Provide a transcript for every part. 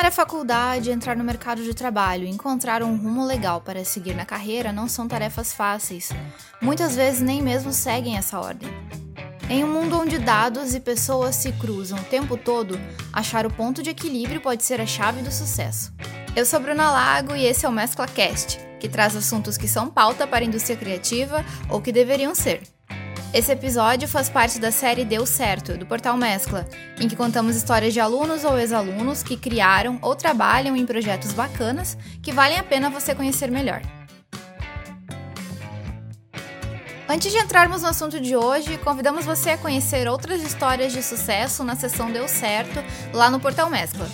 Terminar a faculdade, entrar no mercado de trabalho e encontrar um rumo legal para seguir na carreira não são tarefas fáceis. Muitas vezes nem mesmo seguem essa ordem. Em um mundo onde dados e pessoas se cruzam o tempo todo, achar o ponto de equilíbrio pode ser a chave do sucesso. Eu sou Bruna Lago e esse é o Mescla Cast, que traz assuntos que são pauta para a indústria criativa ou que deveriam ser. Esse episódio faz parte da série Deu Certo, do portal Mescla, em que contamos histórias de alunos ou ex-alunos que criaram ou trabalham em projetos bacanas que valem a pena você conhecer melhor. Antes de entrarmos no assunto de hoje, convidamos você a conhecer outras histórias de sucesso na seção Deu Certo lá no portal Mescla.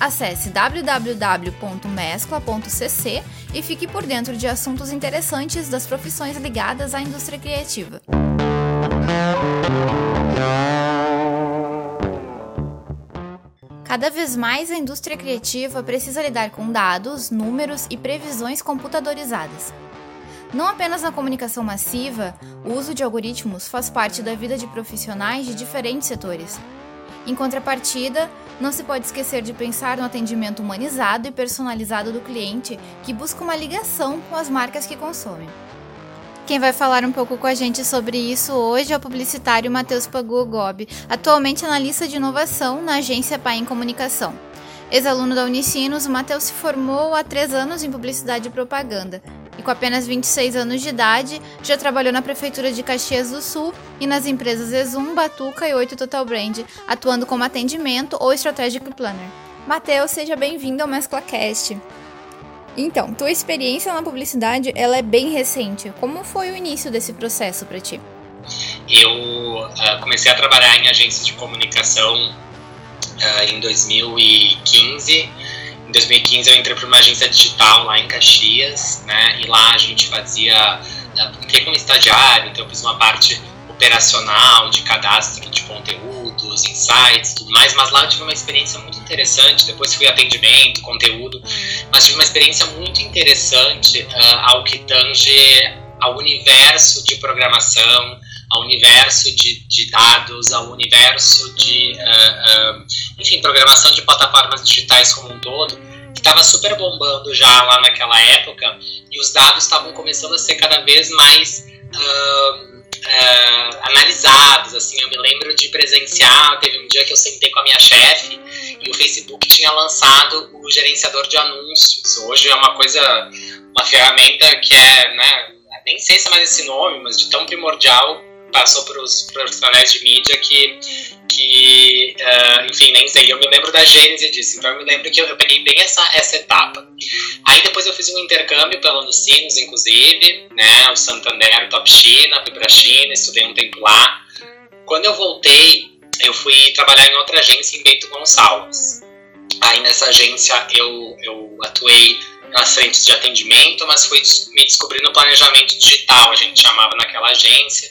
Acesse www.mescla.cc e fique por dentro de assuntos interessantes das profissões ligadas à indústria criativa. Cada vez mais a indústria criativa precisa lidar com dados, números e previsões computadorizadas. Não apenas na comunicação massiva, o uso de algoritmos faz parte da vida de profissionais de diferentes setores. Em contrapartida, não se pode esquecer de pensar no atendimento humanizado e personalizado do cliente que busca uma ligação com as marcas que consomem. Quem vai falar um pouco com a gente sobre isso hoje é o publicitário Matheus Paguogob, atualmente analista de inovação na agência Pai em Comunicação. Ex-aluno da Unicinos, o Matheus se formou há três anos em publicidade e propaganda e, com apenas 26 anos de idade, já trabalhou na Prefeitura de Caxias do Sul e nas empresas Exum, Batuca e 8 Total Brand, atuando como atendimento ou strategic planner. Matheus, seja bem-vindo ao MesclaCast. Então, tua experiência na publicidade, ela é bem recente. Como foi o início desse processo para ti? Eu uh, comecei a trabalhar em agências de comunicação uh, em 2015. Em 2015 eu entrei para uma agência digital lá em Caxias, né? E lá a gente fazia, uh, entrei como estagiário, então eu fiz uma parte operacional de cadastro de conteúdos, insights, tudo mais, mas lá eu tive uma experiência muito interessante, depois fui atendimento, conteúdo, mas tive uma experiência muito interessante uh, ao que tange ao universo de programação, ao universo de, de dados, ao universo de, uh, uh, enfim, programação de plataformas digitais como um todo, que estava super bombando já lá naquela época, e os dados estavam começando a ser cada vez mais uh, analisados, assim, eu me lembro de presenciar, teve um dia que eu sentei com a minha chefe e o Facebook tinha lançado o gerenciador de anúncios. Hoje é uma coisa, uma ferramenta que é, né, nem sei se é mais esse nome, mas de tão primordial passou para os profissionais de mídia que, que uh, enfim, nem sei. Eu me lembro da gênese disso, então eu me lembro que eu, eu peguei bem essa, essa etapa. Aí depois eu fiz um intercâmbio pela Unicinos, inclusive, né, o Santander, Top China, fui para a China, estudei um tempo lá. Quando eu voltei, eu fui trabalhar em outra agência em Bento Gonçalves. Aí nessa agência eu, eu atuei nas frentes de atendimento, mas fui me descobrindo planejamento digital, a gente chamava naquela agência.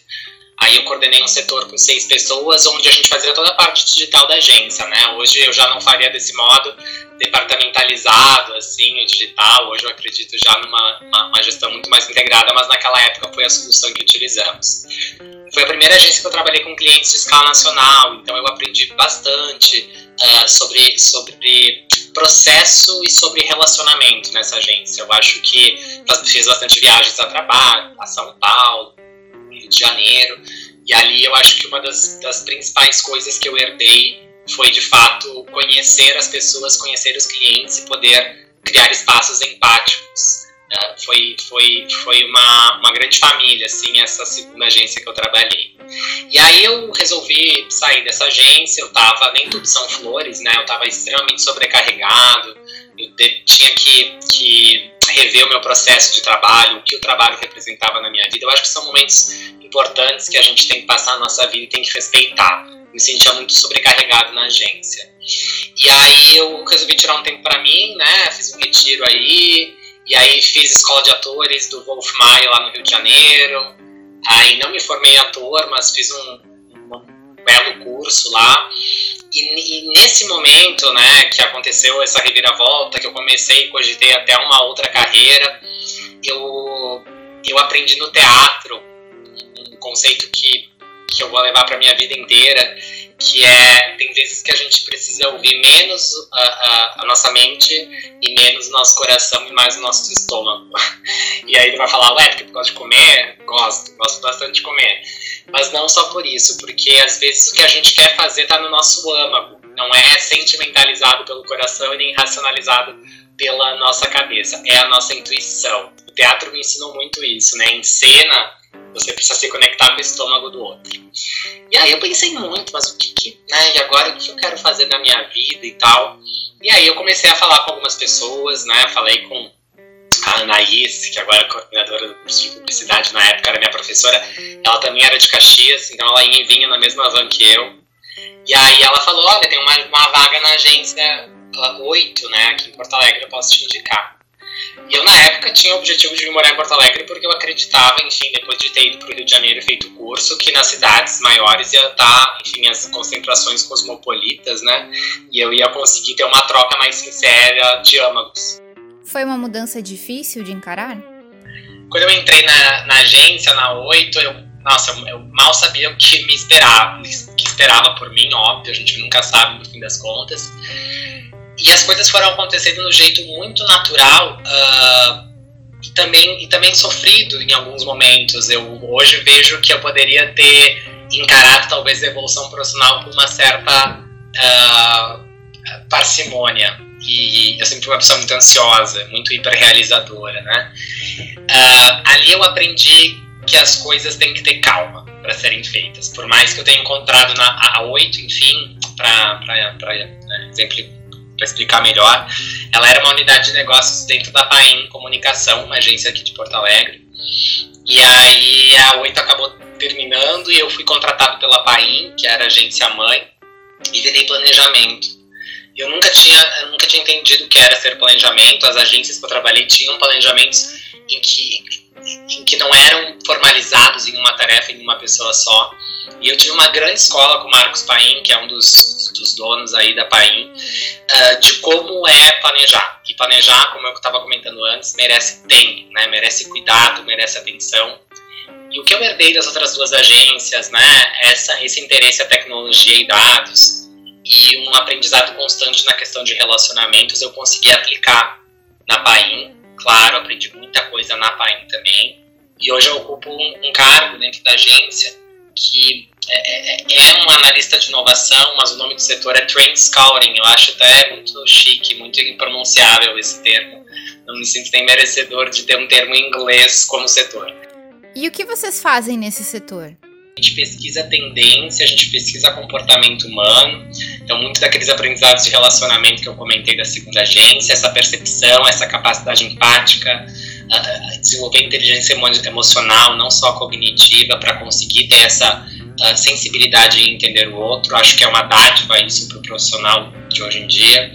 Aí eu coordenei um setor com seis pessoas, onde a gente fazia toda a parte digital da agência, né? Hoje eu já não faria desse modo departamentalizado, assim, digital. Hoje eu acredito já numa uma, uma gestão muito mais integrada, mas naquela época foi a solução que utilizamos. Foi a primeira agência que eu trabalhei com clientes de escala nacional, então eu aprendi bastante uh, sobre, sobre processo e sobre relacionamento nessa agência. Eu acho que fiz bastante viagens a trabalho, a São Paulo, de Janeiro. E ali eu acho que uma das, das principais coisas que eu herdei foi de fato conhecer as pessoas, conhecer os clientes e poder criar espaços empáticos. Uh, foi foi, foi uma, uma grande família, assim, essa segunda agência que eu trabalhei. E aí eu resolvi sair dessa agência, eu estava nem tudo são flores, né? Eu estava extremamente sobrecarregado, eu de, tinha que, que rever o meu processo de trabalho, o que o trabalho representava na minha vida. Eu acho que são momentos importantes que a gente tem que passar na nossa vida e tem que respeitar. Me sentia muito sobrecarregado na agência. E aí eu resolvi tirar um tempo para mim, né? Fiz um retiro aí, e aí fiz escola de atores do Wolf Maia lá no Rio de Janeiro. Aí não me formei ator, mas fiz um, belo curso lá. E, e, nesse momento, né, que aconteceu essa reviravolta, que eu comecei e cogitei até uma outra carreira, eu, eu aprendi no teatro um conceito que, que eu vou levar para minha vida inteira, que é tem vezes que a gente precisa ouvir menos a, a, a, nossa mente e menos o nosso coração e mais o nosso estômago. E aí ele vai falar, ué, porque tu gosta de comer? Gosto, gosto bastante de comer. Mas não só por isso, porque às vezes o que a gente quer fazer está no nosso âmago, não é sentimentalizado pelo coração e nem racionalizado pela nossa cabeça, é a nossa intuição. O teatro me ensinou muito isso, né? Em cena, você precisa se conectar com o estômago do outro. E aí eu pensei muito, mas o que, que né? E agora o que eu quero fazer na minha vida e tal? E aí eu comecei a falar com algumas pessoas, né? Falei com a Anaís, que agora é coordenadora do curso de publicidade, na época era minha professora, ela também era de Caxias, então ela ia e vinha na mesma van que eu. E aí ela falou, olha, tem uma, uma vaga na agência 8, né, aqui em Porto Alegre, eu posso te indicar. E eu, na época, tinha o objetivo de vir morar em Porto Alegre porque eu acreditava, enfim, depois de ter ido para o Rio de Janeiro e feito curso, que nas cidades maiores ia estar, tá, enfim, as concentrações cosmopolitas, né? E eu ia conseguir ter uma troca mais sincera de âmagos. Foi uma mudança difícil de encarar? Quando eu entrei na, na agência, na 8, eu, nossa, eu mal sabia o que me esperava, que esperava por mim, óbvio, a gente nunca sabe no fim das contas. E as coisas foram acontecendo um jeito muito natural uh, e, também, e também sofrido em alguns momentos. Eu hoje vejo que eu poderia ter encarado talvez a evolução profissional com uma certa uh, parcimônia. E eu sempre fui uma pessoa muito ansiosa, muito hiperrealizadora, né? Uh, ali eu aprendi que as coisas têm que ter calma para serem feitas. Por mais que eu tenha encontrado na A8, enfim, para né, exemplo para explicar melhor. Ela era uma unidade de negócios dentro da Paim Comunicação, uma agência aqui de Porto Alegre. E aí a Oito acabou terminando e eu fui contratado pela Paim, que era agência mãe, e virei planejamento. Eu nunca tinha, eu nunca tinha entendido o que era ser planejamento. As agências que eu trabalhei tinham planejamentos em que, que não eram formalizados em uma tarefa, em uma pessoa só. E eu tive uma grande escola com o Marcos Paim, que é um dos, dos donos aí da Paim, uh, de como é planejar. E planejar, como eu estava comentando antes, merece tempo, né? merece cuidado, merece atenção. E o que eu herdei das outras duas agências, né? Essa, esse interesse à tecnologia e dados e um aprendizado constante na questão de relacionamentos, eu consegui aplicar na Paim. Claro, aprendi muita coisa na Paim também. E hoje eu ocupo um, um cargo dentro da agência que é, é, é, um analista de inovação, mas o nome do setor é Trend Scouting. Eu acho até muito chique, muito impronunciável esse termo. Não me sinto nem merecedor de ter um termo em inglês como setor. E o que vocês fazem nesse setor? A gente pesquisa tendência, a gente pesquisa comportamento humano. Então, muitos daqueles aprendizados de relacionamento que eu comentei da segunda agência, essa percepção, essa capacidade empática, desenvolver inteligência emocional, não só cognitiva, para conseguir ter essa sensibilidade em entender o outro. Acho que é uma dádiva isso para o profissional de hoje em dia.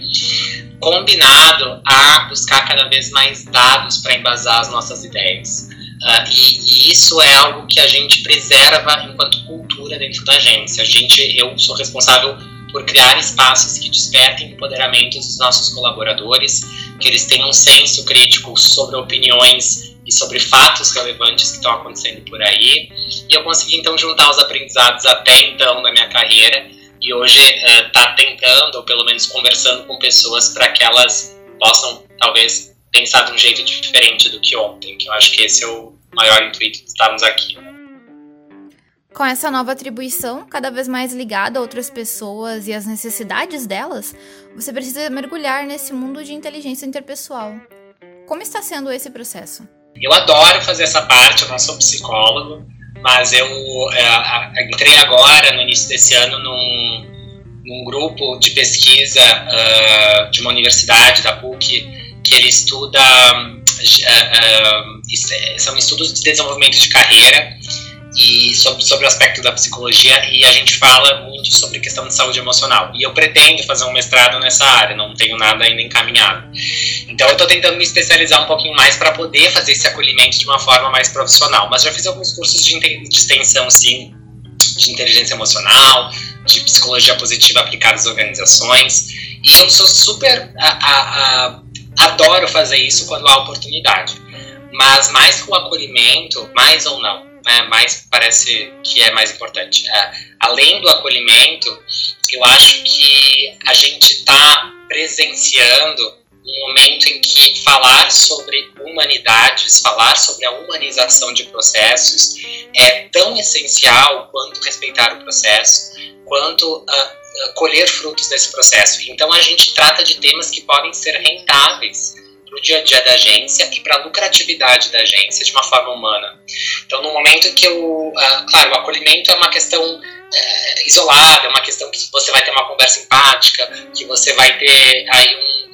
Combinado a buscar cada vez mais dados para embasar as nossas ideias. Uh, e, e, isso é algo que a gente preserva enquanto cultura dentro da agência. A gente, eu sou responsável por criar espaços que despertem empoderamento dos nossos colaboradores, que eles tenham um senso crítico sobre opiniões e sobre fatos relevantes que estão acontecendo por aí. E eu consegui então juntar os aprendizados até então da minha carreira e hoje está uh, tentando, ou pelo menos conversando com pessoas para que elas possam talvez pensar de um jeito diferente do que ontem, que eu acho que esse é o maior intuito de estarmos aqui. Com essa nova atribuição, cada vez mais ligada a outras pessoas e às necessidades delas, você precisa mergulhar nesse mundo de inteligência interpessoal. Como está sendo esse processo? Eu adoro fazer essa parte, eu não sou psicólogo, mas eu é, entrei agora, no início desse ano, num, num grupo de pesquisa uh, de uma universidade, da PUC, que ele estuda, uh, uh, são estudos de desenvolvimento de carreira, e sobre, sobre o aspecto da psicologia e a gente fala muito sobre questão de saúde emocional. E eu pretendo fazer um mestrado nessa área, não tenho nada ainda encaminhado. Então eu estou tentando me especializar um pouquinho mais para poder fazer esse acolhimento de uma forma mais profissional. Mas já fiz alguns cursos de, de extensão, sim, de inteligência emocional, de psicologia positiva aplicada às organizações. E eu sou super. A, a, a, adoro fazer isso quando há oportunidade. Mas mais que o acolhimento, mais ou não, né, mais parece que é mais importante. É, além do acolhimento, eu acho que a gente está presenciando um momento em que falar sobre humanidades, falar sobre a humanização de processos é tão essencial quanto respeitar o processo, quanto uh, colher frutos desse processo. Então a gente trata de temas que podem ser rentáveis para o dia a dia da agência e para a lucratividade da agência de uma forma humana. Então, no momento que eu. Uh, claro, o acolhimento é uma questão uh, isolada, é uma questão que você vai ter uma conversa empática, que você vai ter aí um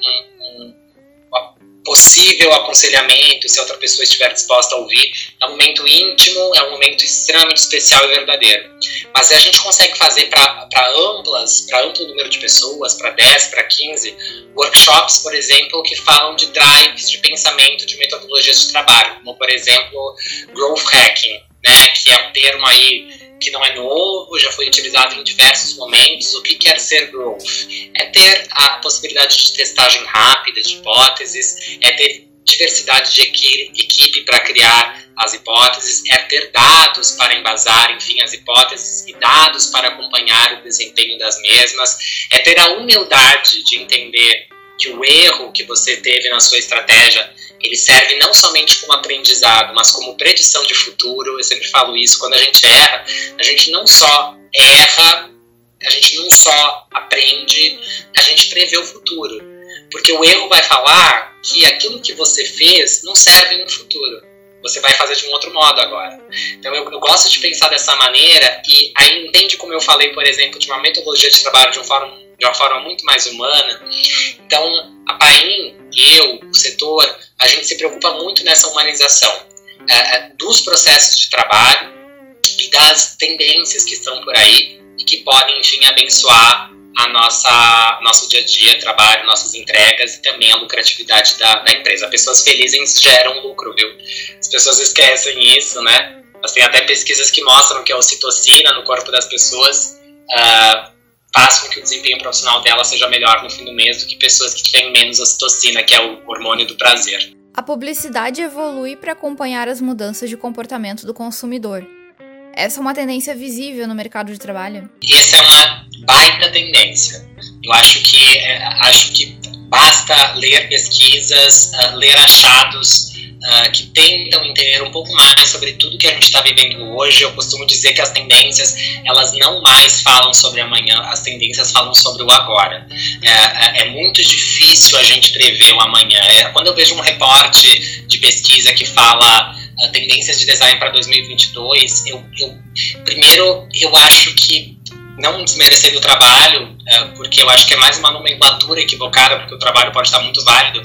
possível aconselhamento, se outra pessoa estiver disposta a ouvir. É um momento íntimo, é um momento extremamente especial e verdadeiro. Mas a gente consegue fazer para amplas, para amplo número de pessoas, para 10, para 15, workshops, por exemplo, que falam de drives de pensamento, de metodologias de trabalho, como por exemplo, growth hacking, né, que é um termo aí que não é novo, já foi utilizado em diversos momentos. O que quer ser growth? É ter a possibilidade de testagem rápida de hipóteses, é ter diversidade de equipe para criar as hipóteses, é ter dados para embasar, enfim, as hipóteses e dados para acompanhar o desempenho das mesmas, é ter a humildade de entender que o erro que você teve na sua estratégia ele serve não somente como aprendizado, mas como predição de futuro. Eu sempre falo isso, quando a gente erra, a gente não só erra, a gente não só aprende, a gente prevê o futuro. Porque o erro vai falar que aquilo que você fez não serve no futuro. Você vai fazer de um outro modo agora. Então eu, eu gosto de pensar dessa maneira e aí entende como eu falei, por exemplo, de uma metodologia de trabalho de, um forma, de uma forma muito mais humana. Então, a Paim, eu, o setor, a gente se preocupa muito nessa humanização é, é, dos processos de trabalho e das tendências que estão por aí e que podem, enfim, abençoar a nossa nosso dia a dia, trabalho, nossas entregas e também a lucratividade da, da empresa. Pessoas felizes geram lucro, viu? As pessoas esquecem isso, né? Mas tem até pesquisas que mostram que a ocitocina no corpo das pessoas uh, faz com que o desempenho profissional dela seja melhor no fim do mês do que pessoas que têm menos ocitocina, que é o hormônio do prazer. A publicidade evolui para acompanhar as mudanças de comportamento do consumidor. Essa é uma tendência visível no mercado de trabalho? Essa é uma baita tendência. Eu acho que é, acho que basta ler pesquisas, uh, ler achados uh, que tentam entender um pouco mais sobre tudo que a gente está vivendo hoje. Eu costumo dizer que as tendências elas não mais falam sobre amanhã, as tendências falam sobre o agora. É, é, é muito difícil a gente prever o amanhã. É, quando eu vejo um reporte de pesquisa que fala uh, tendências de design para 2022, eu, eu primeiro eu acho que não desmerecendo o trabalho, é, porque eu acho que é mais uma nomenclatura equivocada, porque o trabalho pode estar muito válido,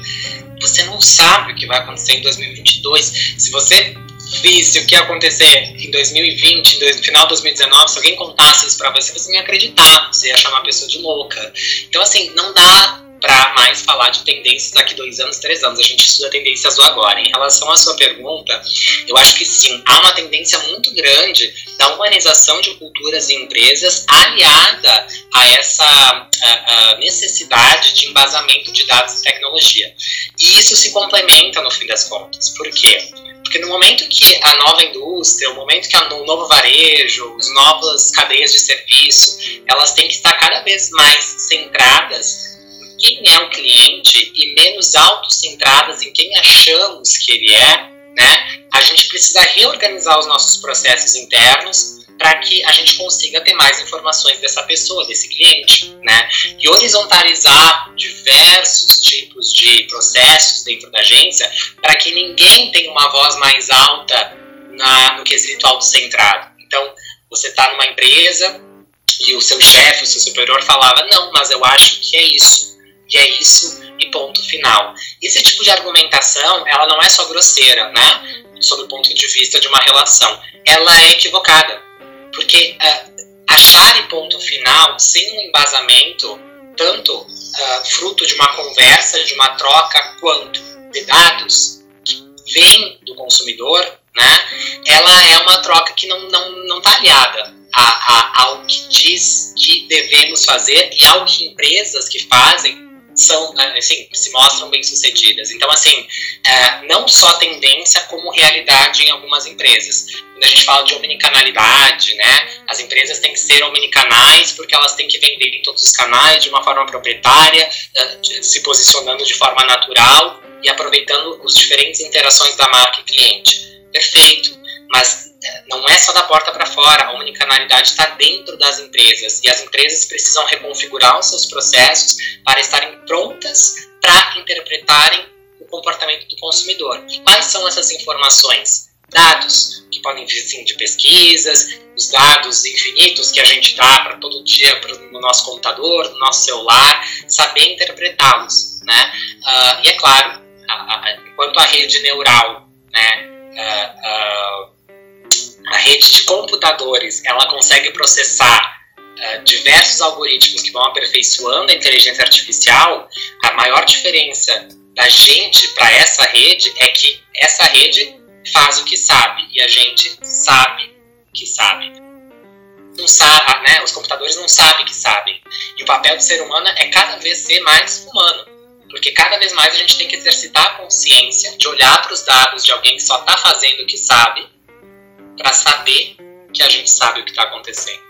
você não sabe o que vai acontecer em 2022. Se você visse o que ia acontecer em 2020, no final de 2019, se alguém contasse isso para você, você não ia acreditar, você ia chamar a pessoa de louca. Então, assim, não dá para mais falar de tendências daqui dois anos, três anos. A gente estuda tendências do agora. Em relação à sua pergunta, eu acho que sim, há uma tendência muito grande da humanização de culturas e empresas aliada a essa a, a necessidade de embasamento de dados e tecnologia. E isso se complementa no fim das contas. Por quê? Porque no momento que a nova indústria, o momento que o novo varejo, as novas cadeias de serviço, elas têm que estar cada vez mais centradas quem é o cliente e menos autocentradas em quem achamos que ele é, né? A gente precisa reorganizar os nossos processos internos para que a gente consiga ter mais informações dessa pessoa, desse cliente, né? E horizontalizar diversos tipos de processos dentro da agência para que ninguém tenha uma voz mais alta na, no quesito autocentrado. Então, você está numa empresa e o seu chefe, o seu superior falava, não, mas eu acho que é isso e é isso e ponto final. Esse tipo de argumentação, ela não é só grosseira, né? Sob o ponto de vista de uma relação. Ela é equivocada. Porque uh, achar e ponto final, sem um embasamento, tanto uh, fruto de uma conversa, de uma troca, quanto de dados que vêm do consumidor, né? Ela é uma troca que não está não, não tá aliada a, a, ao que diz que devemos fazer e ao que empresas que fazem são, assim, se mostram bem-sucedidas. Então, assim, é, não só tendência, como realidade em algumas empresas. Quando a gente fala de omnicanalidade, né, as empresas têm que ser omnicanais porque elas têm que vender em todos os canais de uma forma proprietária, é, se posicionando de forma natural e aproveitando as diferentes interações da marca e cliente. Perfeito, mas não é só da porta para fora, a omnicanalidade está dentro das empresas e as empresas precisam reconfigurar os seus processos para estarem prontas para interpretarem o comportamento do consumidor. E quais são essas informações? Dados, que podem vir sim, de pesquisas, os dados infinitos que a gente dá para todo dia no nosso computador, no nosso celular, saber interpretá-los. Né? Uh, e é claro, a, a, enquanto a rede neural né, uh, uh, a rede de computadores ela consegue processar uh, diversos algoritmos que vão aperfeiçoando a inteligência artificial, a maior diferença da gente para essa rede é que essa rede faz o que sabe e a gente sabe que sabe. Não sabe né? Os computadores não sabem que sabem. E o papel do ser humano é cada vez ser mais humano. Porque cada vez mais a gente tem que exercitar a consciência de olhar para os dados de alguém que só está fazendo o que sabe para saber que a gente sabe o que está acontecendo.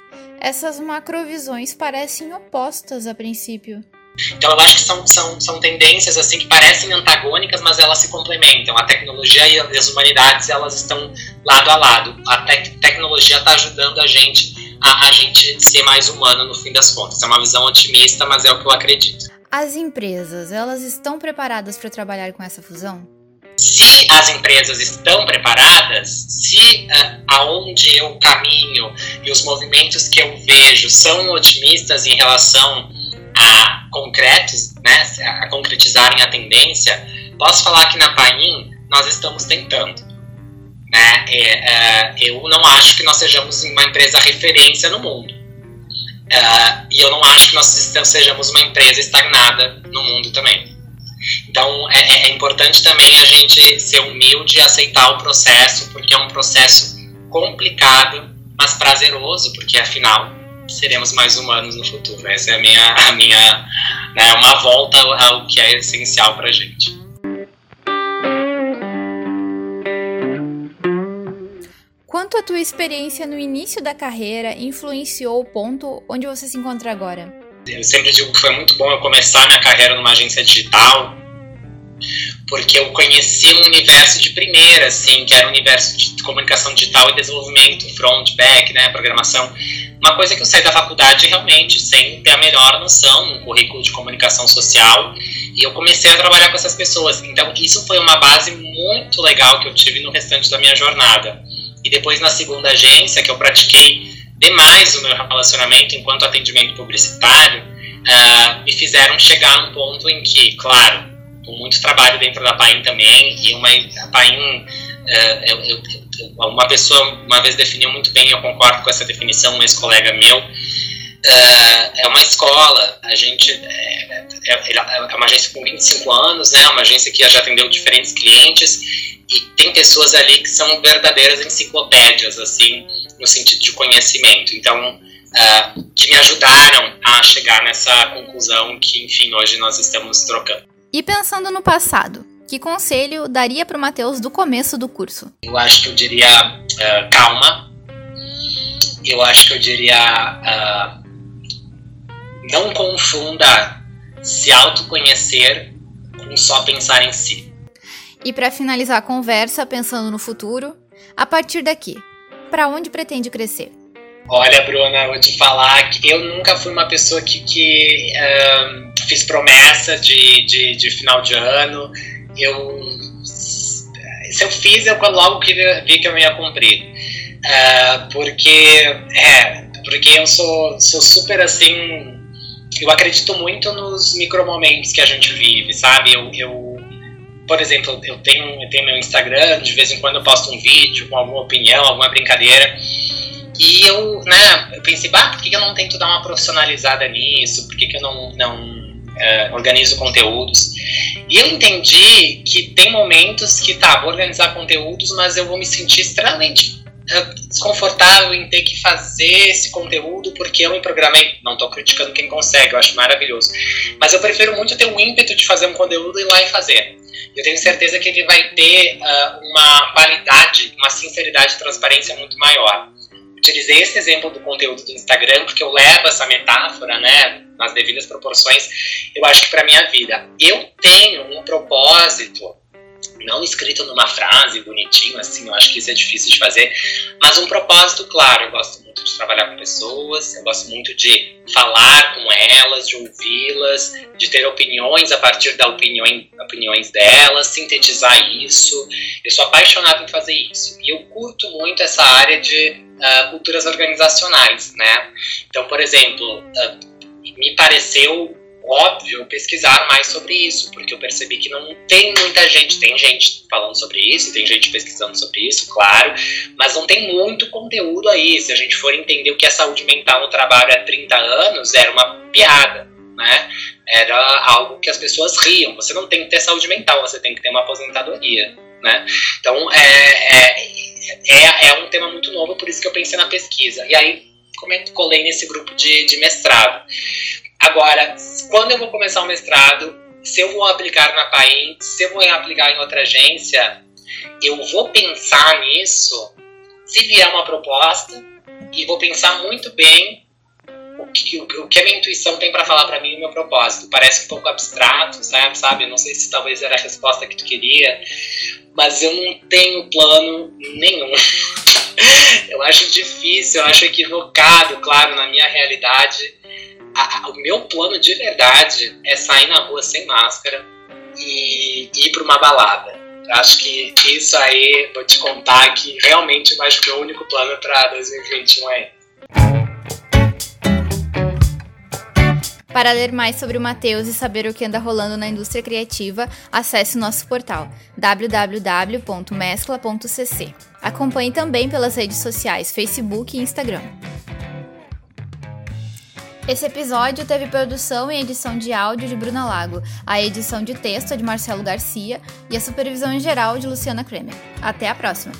Essas macrovisões parecem opostas a princípio. Então eu acho que são, são, são tendências assim que parecem antagônicas, mas elas se complementam. A tecnologia e as humanidades elas estão lado a lado. A te tecnologia está ajudando a gente a, a gente ser mais humano no fim das contas. É uma visão otimista, mas é o que eu acredito. As empresas, elas estão preparadas para trabalhar com essa fusão? Se as empresas estão preparadas, se uh, aonde eu caminho e os movimentos que eu vejo são otimistas em relação a concretos, né, a concretizarem a tendência, posso falar que na Paim nós estamos tentando. Né? É, é, eu não acho que nós sejamos uma empresa referência no mundo. Uh, e eu não acho que nós sejamos uma empresa estagnada no mundo também. Então é, é, é, importante também a gente ser humilde e aceitar o processo, porque é um processo complicado, mas prazeroso, porque afinal seremos mais humanos no futuro. Essa é a minha, a minha né, uma volta ao que é essencial para gente. Quanto a tua experiência no início da carreira influenciou o ponto onde você se encontra agora? Eu sempre digo que foi muito bom eu começar minha carreira numa agência digital, porque eu conheci um universo de primeira, assim, que era um universo de comunicação digital e desenvolvimento, front, back, né, programação. Uma coisa que eu saí da faculdade realmente sem ter a melhor noção, um currículo de comunicação social, e eu comecei a trabalhar com essas pessoas. Então, isso foi uma base muito legal que eu tive no restante da minha jornada. E depois, na segunda agência, que eu pratiquei demais o meu relacionamento enquanto atendimento publicitário, uh, me fizeram chegar num ponto em que, claro, com muito trabalho dentro da Paim também, e uma, a Paim, uh, eu, eu, uma pessoa uma vez definiu muito bem, eu concordo com essa definição, um ex-colega meu, uh, é uma escola, a gente é, é, é, uma agência com 25 anos, né, uma agência que já atendeu diferentes clientes, e tem pessoas ali que são verdadeiras enciclopédias, assim, no sentido de conhecimento. Então, uh, que me ajudaram a chegar nessa conclusão que, enfim, hoje nós estamos trocando. E pensando no passado, que conselho daria para o Matheus do começo do curso? Eu acho que eu diria uh, calma. Eu acho que eu diria uh, não confunda se autoconhecer com só pensar em si. E para finalizar a conversa, pensando no futuro, a partir daqui, para onde pretende crescer? Olha, Bruna, vou te falar que eu nunca fui uma pessoa que, que um, fiz promessa de, de, de, final de ano. Eu, se eu fiz, eu logo que vi que eu ia cumprir. Uh, porque, é, porque eu sou, sou super assim. Eu acredito muito nos micromomentos que a gente vive, sabe? Eu, eu por exemplo, eu tenho, eu tenho meu Instagram, de vez em quando eu posto um vídeo com alguma opinião, alguma brincadeira. E eu, né, eu pensei, bah, por que eu não tento dar uma profissionalizada nisso? Por que, que eu não, não é, organizo conteúdos? E eu entendi que tem momentos que, tá, vou organizar conteúdos, mas eu vou me sentir extremamente desconfortável em ter que fazer esse conteúdo porque eu me programei. Não estou criticando quem consegue, eu acho maravilhoso. Mas eu prefiro muito ter o ímpeto de fazer um conteúdo e ir lá e fazer. Eu tenho certeza que ele vai ter uh, uma qualidade, uma sinceridade e transparência muito maior. Utilizei esse exemplo do conteúdo do Instagram porque eu levo essa metáfora, né, nas devidas proporções, eu acho que para minha vida. Eu tenho um propósito não escrito numa frase bonitinho, assim, eu acho que isso é difícil de fazer, mas um propósito claro. Eu gosto muito de trabalhar com pessoas, eu gosto muito de falar com elas, de ouvi-las, de ter opiniões a partir da opinião, opiniões delas, sintetizar isso. Eu sou apaixonado em fazer isso. E eu curto muito essa área de uh, culturas organizacionais, né? Então, por exemplo, uh, me pareceu óbvio pesquisar mais sobre isso, porque eu percebi que não tem muita gente, tem gente falando sobre isso, tem gente pesquisando sobre isso, claro, mas não tem muito conteúdo aí. Se a gente for entender o que é saúde mental no trabalho há 30 anos, era uma piada, né? Era algo que as pessoas riam. Você não tem que ter saúde mental, você tem que ter uma aposentadoria, né? Então, é, é, é, é um tema muito novo, por isso que eu pensei na pesquisa. E aí, colei nesse grupo de, de mestrado. Agora, quando eu vou começar o mestrado, se eu vou aplicar na PAIN, se eu vou aplicar em outra agência, eu vou pensar nisso se vier uma proposta e vou pensar muito bem o que, o, que a minha intuição tem para falar para mim o meu propósito. Parece um pouco abstrato, sabe? sabe? Eu não sei se talvez era a resposta que tu queria, mas eu não tenho plano nenhum. eu acho difícil, eu acho equivocado, claro, na minha realidade a, o meu plano de verdade é sair na rua sem máscara e ir para uma balada. Acho que isso aí, vou te contar que realmente acho que o único plano para 2021 é Para ler mais sobre o Matheus e saber o que anda rolando na indústria criativa, acesse o nosso portal www.mescla.cc. Acompanhe também pelas redes sociais Facebook e Instagram. Esse episódio teve produção e edição de áudio de Bruna Lago, a edição de texto é de Marcelo Garcia e a supervisão em geral de Luciana Kremer. Até a próxima!